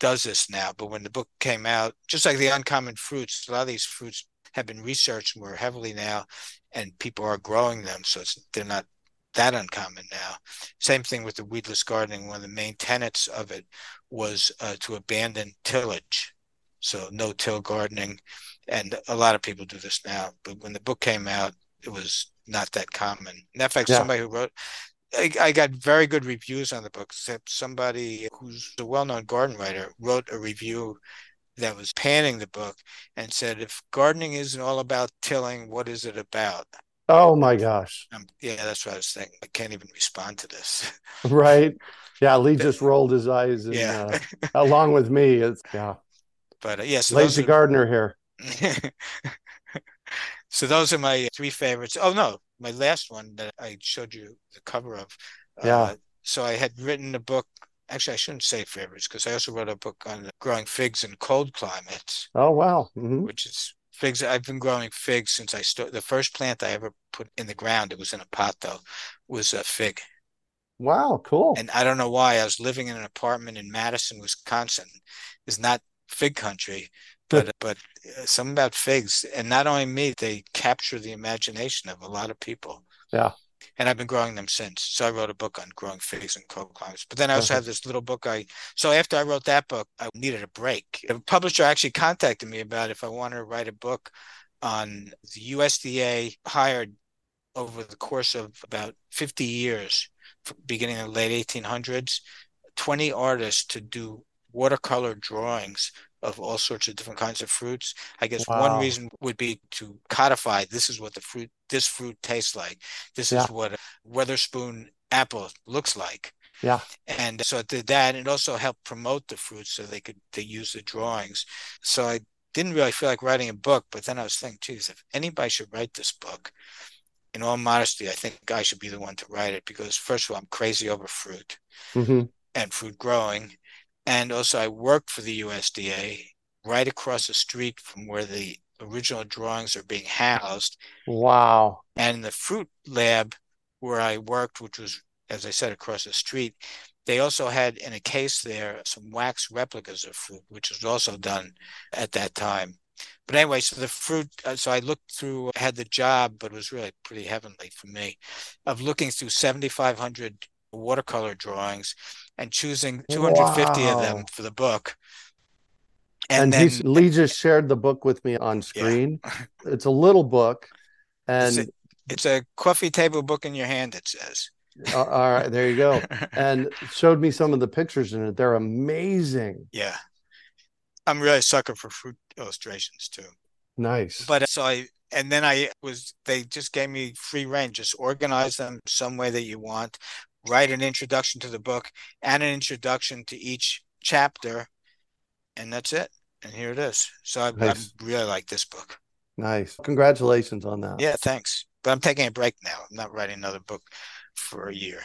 does this now. But when the book came out, just like the uncommon fruits, a lot of these fruits have been researched more heavily now, and people are growing them, so they're not that uncommon now. Same thing with the weedless gardening. One of the main tenets of it was uh, to abandon tillage, so no till gardening, and a lot of people do this now. But when the book came out, it was not that common. in fact, yeah. somebody who wrote I, I, got very good reviews on the book. Except somebody who's a well-known garden writer wrote a review that was panning the book and said, "If gardening isn't all about tilling, what is it about?" Oh my gosh! Um, yeah, that's what I was thinking. I can't even respond to this. Right? Yeah, Lee just rolled his eyes. And, yeah, uh, along with me, it's yeah. But uh, yes, yeah, so lazy are... gardener here. so those are my three favorites. Oh no, my last one that I showed you the cover of. Yeah. Uh, so I had written a book. Actually, I shouldn't say favorites because I also wrote a book on growing figs in cold climates. Oh wow! Mm-hmm. Which is figs. I've been growing figs since I started. The first plant I ever put in the ground, it was in a pot though, was a fig. Wow, cool. And I don't know why I was living in an apartment in Madison, Wisconsin. Is not fig country, but but uh, some about figs, and not only me, they capture the imagination of a lot of people. Yeah. And I've been growing them since. So I wrote a book on growing figs in cold climates. But then I also uh-huh. have this little book. I so after I wrote that book, I needed a break. The publisher actually contacted me about if I wanted to write a book on the USDA hired over the course of about 50 years, beginning in the late 1800s, 20 artists to do watercolor drawings of all sorts of different kinds of fruits. I guess wow. one reason would be to codify this is what the fruit this fruit tastes like. This yeah. is what a Weatherspoon apple looks like. Yeah. And so it did that and it also helped promote the fruit so they could they use the drawings. So I didn't really feel like writing a book, but then I was thinking, geez, if anybody should write this book, in all modesty, I think I should be the one to write it because first of all, I'm crazy over fruit mm-hmm. and fruit growing. And also, I worked for the USDA right across the street from where the original drawings are being housed. Wow. And the fruit lab where I worked, which was, as I said, across the street, they also had in a case there some wax replicas of fruit, which was also done at that time. But anyway, so the fruit, uh, so I looked through, had the job, but it was really pretty heavenly for me, of looking through 7,500 watercolor drawings and choosing 250 wow. of them for the book. And, and then, Lee just shared the book with me on screen. Yeah. it's a little book, and it's a, it's a, coffee table book in your hand. It says. uh, all right, there you go. and showed me some of the pictures in it. They're amazing. Yeah, I'm really a sucker for fruit illustrations too. Nice. But uh, so I and then I was they just gave me free reign. Just organize them some way that you want write an introduction to the book and an introduction to each chapter, and that's it. And here it is. So I, nice. I really like this book. Nice. Congratulations on that. Yeah, thanks. But I'm taking a break now. I'm not writing another book for a year.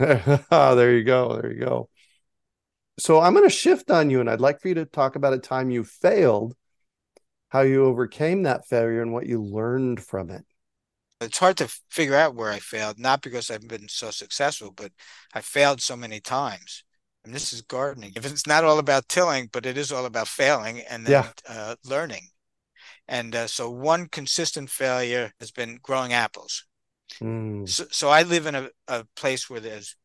oh, there you go. There you go. So I'm going to shift on you, and I'd like for you to talk about a time you failed, how you overcame that failure, and what you learned from it. It's hard to figure out where I failed, not because I've been so successful, but I failed so many times. And this is gardening. If it's not all about tilling, but it is all about failing and then yeah. uh, learning. And uh, so one consistent failure has been growing apples. Mm. So, so, I live in a, a place where there's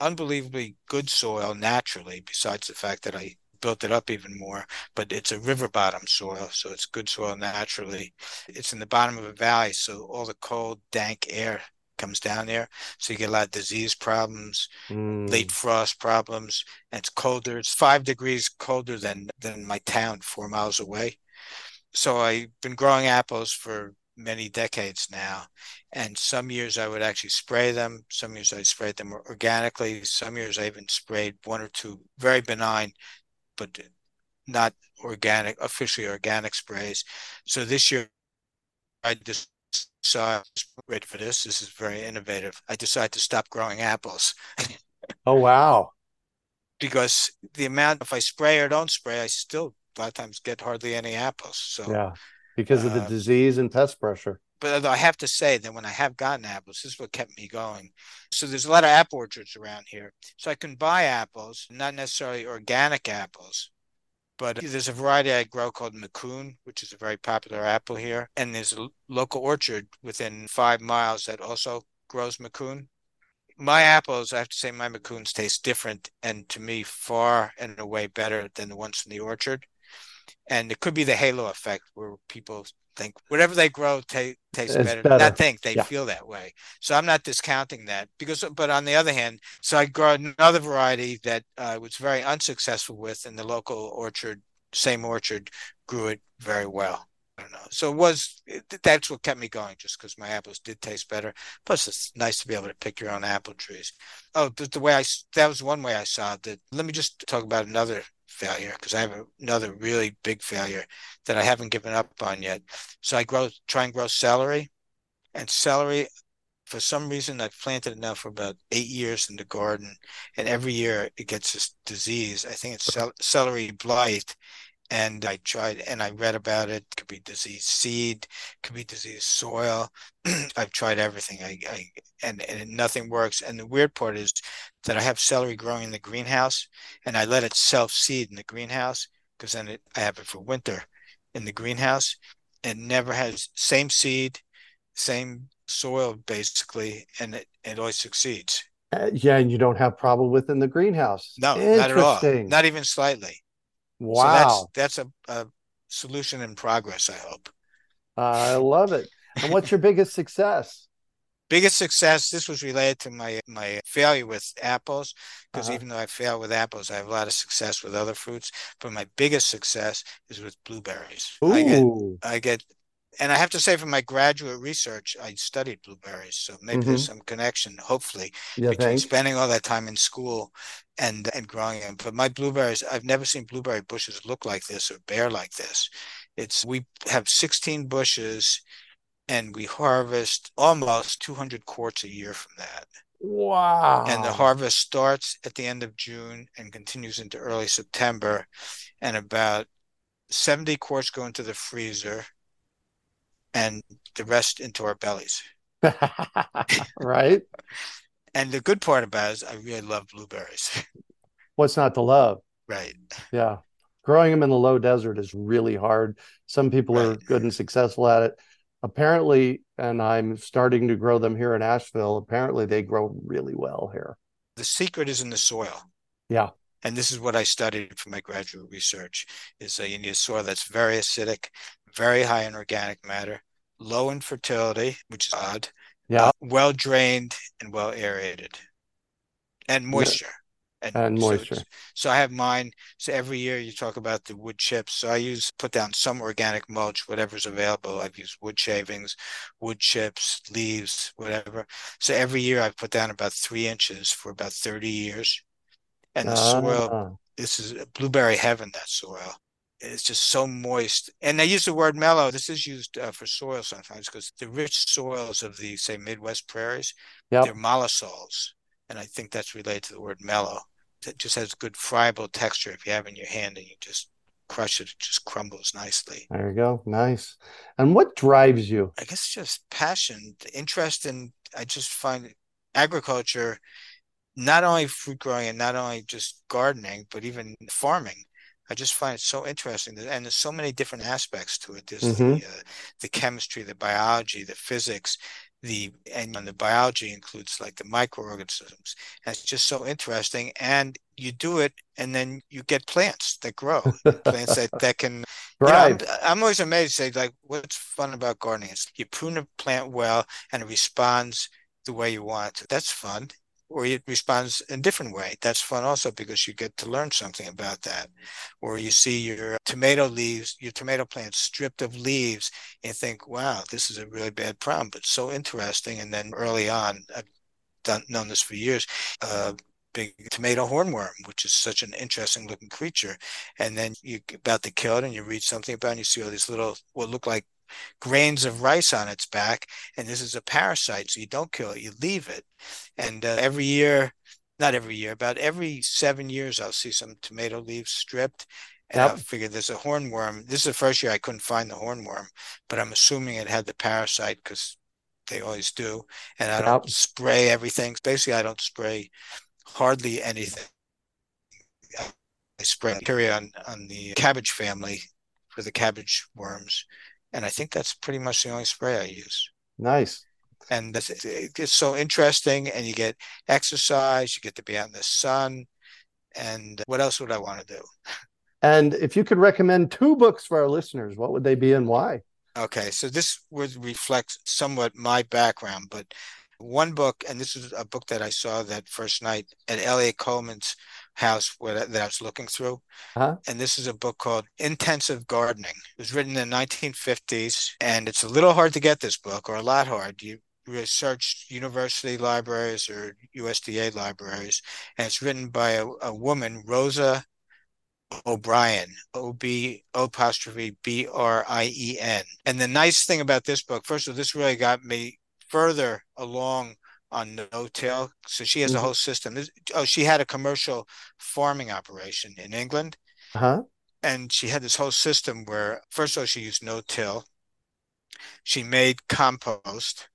unbelievably good soil naturally, besides the fact that I built it up even more. But it's a river bottom soil, so it's good soil naturally. It's in the bottom of a valley, so all the cold, dank air comes down there. So you get a lot of disease problems, mm. late frost problems, and it's colder. It's five degrees colder than than my town four miles away so I've been growing apples for many decades now. And some years I would actually spray them. Some years I sprayed them organically. Some years I even sprayed one or two very benign, but not organic, officially organic sprays. So this year I just saw, ready for this. This is very innovative. I decided to stop growing apples. oh, wow. Because the amount, if I spray or don't spray, I still a lot of times get hardly any apples. So yeah, because of the uh, disease and pest pressure. But I have to say that when I have gotten apples, this is what kept me going. So there's a lot of apple orchards around here, so I can buy apples, not necessarily organic apples. But there's a variety I grow called Macoun, which is a very popular apple here. And there's a local orchard within five miles that also grows Macoun my apples, I have to say, my Macouns taste different and to me far and away better than the ones from the orchard and it could be the halo effect where people think whatever they grow t- tastes better. better. Not think they yeah. feel that way. So I'm not discounting that because, but on the other hand, so I grow another variety that I uh, was very unsuccessful with, and the local orchard, same orchard, grew it very well. I don't know. So it was that's what kept me going, just because my apples did taste better. Plus, it's nice to be able to pick your own apple trees. Oh, the, the way I that was one way I saw it. Let me just talk about another failure because I have another really big failure that I haven't given up on yet. So I grow, try and grow celery, and celery, for some reason, I've planted it now for about eight years in the garden, and every year it gets this disease. I think it's cel- celery blight, and I tried and I read about it. Could be disease seed, could be disease soil. I've tried everything. I, I and and nothing works. And the weird part is that I have celery growing in the greenhouse, and I let it self seed in the greenhouse because then it, I have it for winter in the greenhouse. It never has same seed, same soil basically, and it, it always succeeds. Uh, yeah, and you don't have problem with in the greenhouse. No, not at all. Not even slightly. Wow. So that's, that's a, a solution in progress, I hope. I love it. And what's your biggest success? Biggest success this was related to my my failure with apples because uh-huh. even though i fail with apples i have a lot of success with other fruits but my biggest success is with blueberries Ooh. i get i get and I have to say, from my graduate research, I studied blueberries, so maybe mm-hmm. there's some connection, hopefully, yeah, between thanks. spending all that time in school and and growing them. But my blueberries, I've never seen blueberry bushes look like this or bear like this. It's we have 16 bushes, and we harvest almost 200 quarts a year from that. Wow! And the harvest starts at the end of June and continues into early September, and about 70 quarts go into the freezer and the rest into our bellies. right. and the good part about it is I really love blueberries. What's not to love? Right. Yeah. Growing them in the low desert is really hard. Some people right. are good and successful at it. Apparently, and I'm starting to grow them here in Asheville. Apparently, they grow really well here. The secret is in the soil. Yeah. And this is what I studied for my graduate research: is that you need a soil that's very acidic, very high in organic matter, low in fertility, which is odd. Yeah. Uh, well drained and well aerated, and moisture. And, and moisture. So, so, I have mine. So every year you talk about the wood chips. So I use put down some organic mulch, whatever's available. I've used wood shavings, wood chips, leaves, whatever. So every year I put down about three inches for about 30 years. And the soil, Ah, this is blueberry heaven, that soil. It's just so moist. And I use the word mellow. This is used uh, for soil sometimes because the rich soils of the, say, Midwest prairies, Yep. they're mollisols. And I think that's related to the word mellow. It just has good friable texture if you have it in your hand and you just crush it, it just crumbles nicely. there you go. Nice. And what drives you? I guess just passion, interest in, I just find agriculture, not only fruit growing and not only just gardening, but even farming. I just find it so interesting, and there's so many different aspects to it. There's Mhm. the uh, the chemistry, the biology, the physics, the and the biology includes like the microorganisms. And it's just so interesting. And you do it, and then you get plants that grow, plants that that can. You know, I'm, I'm always amazed. Say like, what's fun about gardening? Is you prune a plant well, and it responds the way you want it to. That's fun or it responds in a different way. That's fun also because you get to learn something about that. Or you see your tomato leaves, your tomato plant stripped of leaves, and think, wow, this is a really bad problem, but so interesting. And then early on, I've done, known this for years, uh, big tomato hornworm, which is such an interesting looking creature. And then you're about to kill it and you read something about it and you see all these little what look like grains of rice on its back. And this is a parasite. So you don't kill it, you leave it. And uh, every year, not every year, about every seven years, I'll see some tomato leaves stripped. And Yep. I'll figure there's a hornworm. This is the first year I couldn't find the hornworm, but I'm assuming it had the parasite because they always do. And I don't Yep. spray everything. Basically, I don't spray hardly anything. I spray bacteria on, on the cabbage family for the cabbage worms. And I think that's pretty much the only spray I use. Nice. And that's, it's so interesting. And you get exercise, you get to be out in the sun. And what else would I want to do? And if you could recommend two books for our listeners, what would they be and why? Okay, so this would reflect somewhat my background, but one book, and this is a book that I saw that first night at Elliot Coleman's house where, that I was looking through. Huh? And this is a book called Intensive Gardening. It was written in the 1950s, and it's a little hard to get this book, or a lot hard. You research university libraries or USDA libraries, and it's written by a, a woman, Rosa O'Brien, O B apostrophe B R I E N. And the nice thing about this book, first of all, this really got me further along on no-till. So she has a Mhm. whole system. Oh, she had a commercial farming operation in England, Huh? and she had this whole system where, first of all, she used no-till. She made compost,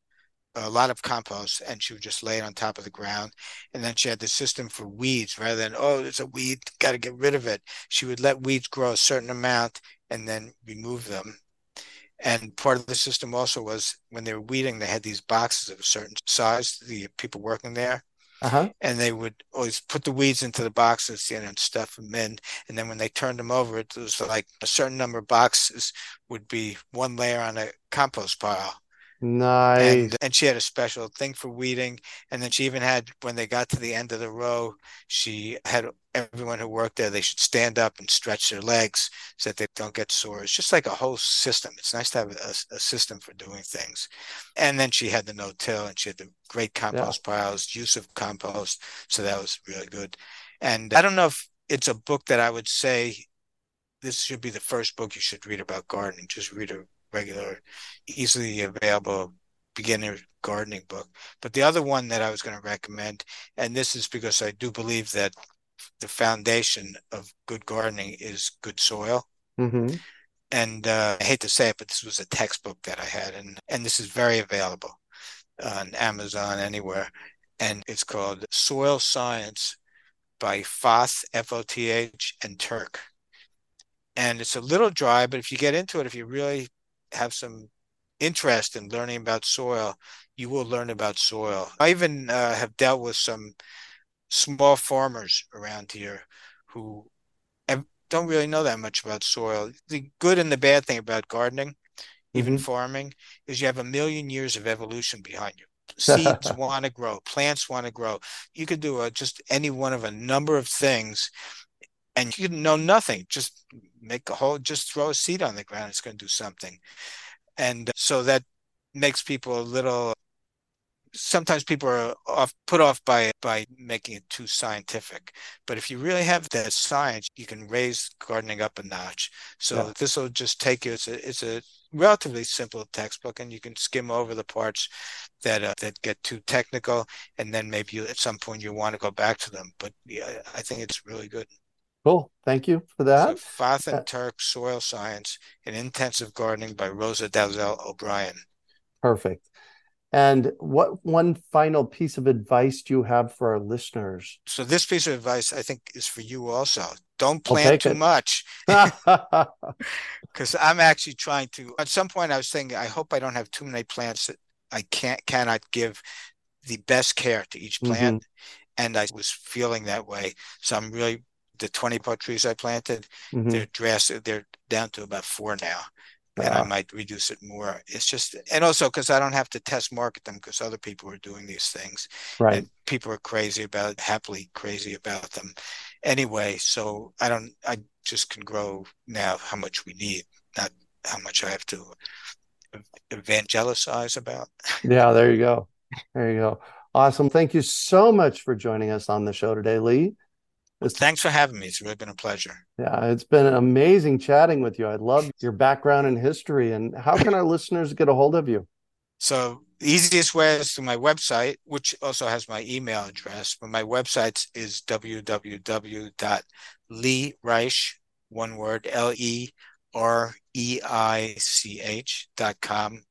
a lot of compost, and she would just lay it on top of the ground. And then she had the system for weeds rather than, oh, there's a weed, got to get rid of it. She would let weeds grow a certain amount and then remove them. And part of the system also was when they were weeding, they had these boxes of a certain size, the people working there, Uh-huh. and they would always put the weeds into the boxes, you know, and stuff them in. And then when they turned them over, it was like a certain number of boxes would be one layer on a compost pile. Nice. And and she had a special thing for weeding. And then she even had when they got to the end of the row, she had everyone who worked there, they should stand up and stretch their legs so that they don't get sore. It's just like a whole system. It's nice to have a, a system for doing things. And then she had the no-till and she had the great compost piles, use of compost. So that was really good. And I don't know if it's a book that I would say this should be the first book you should read about gardening. Just read a regular, easily available beginner gardening book. But the other one that I was going to recommend, and this is because I do believe that the foundation of good gardening is good soil. Mm-hmm. And uh, I hate to say it, but this was a textbook that I had, and and this is very available on Amazon anywhere, and it's called Soil Science by Foth F O T H and Turk. And it's a little dry, but if you get into it, if you really have some interest in learning about soil, you will learn about soil. I even uh, have dealt with some small farmers around here who don't really know that much about soil. The good and the bad thing about gardening, even Mhm. farming, is you have a million years of evolution behind you. seeds want to grow, plants want to grow. You could do a, just any one of a number of things and you know nothing. Just make a hole, just throw a seed on the ground. It's going to do something. And so that makes people a little sometimes people are off put off by by making it too scientific but if you really have that science you can raise gardening up a notch so yeah. this will just take you it's a, it's a relatively simple textbook and you can skim over the parts that uh, that get too technical and then maybe you, at some point you want to go back to them but yeah, i think it's really good Cool. Thank you for that. So Foth and uh, Turk Soil Science and Intensive Gardening by Rosa Dalziel O'Brien. Perfect. And what one final piece of advice do you have for our listeners? So this piece of advice I think is for you also. Don't plant too it. much. Because I'm actually trying to at some point I was thinking I hope I don't have too many plants that I can't cannot give the best care to each plant. Mm-hmm. And I was feeling that way. So I'm really the 20 pot trees I planted, mm-hmm. they're drastic they're down to about four now and I might reduce it more. It's just, and also because I don't have to test market them because other people are doing these things. Right. And people are crazy about, happily crazy about them anyway. So I don't, I just can grow now how much we need, not how much I have to evangelize about. Yeah, there you go. There you go. Awesome. Thank you so much for joining us on the show today, Lee. Thanks for having me. It's really been a pleasure. Yeah, it's been amazing chatting with you. I love your background and history. And how can our listeners get a hold of you? So the easiest way is through my website, which also has my email address. But my website is www.leereich, one word, L E R E I C H dot com.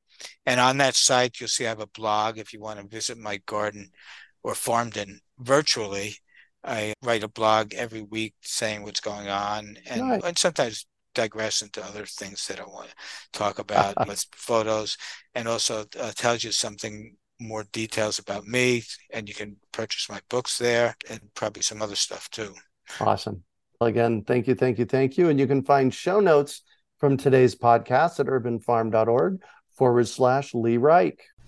And on that site, you'll see I have a blog if you want to visit my garden or farmden virtually I write a blog every week saying what's going on and, right. and sometimes digress into other things that I want to talk about with photos and also uh, tells you something more details about me and you can purchase my books there and probably some other stuff too. Awesome. Well, Again, thank you, thank you, thank you. And you can find show notes from today's podcast at urbanfarm.org forward slash Lee Reich.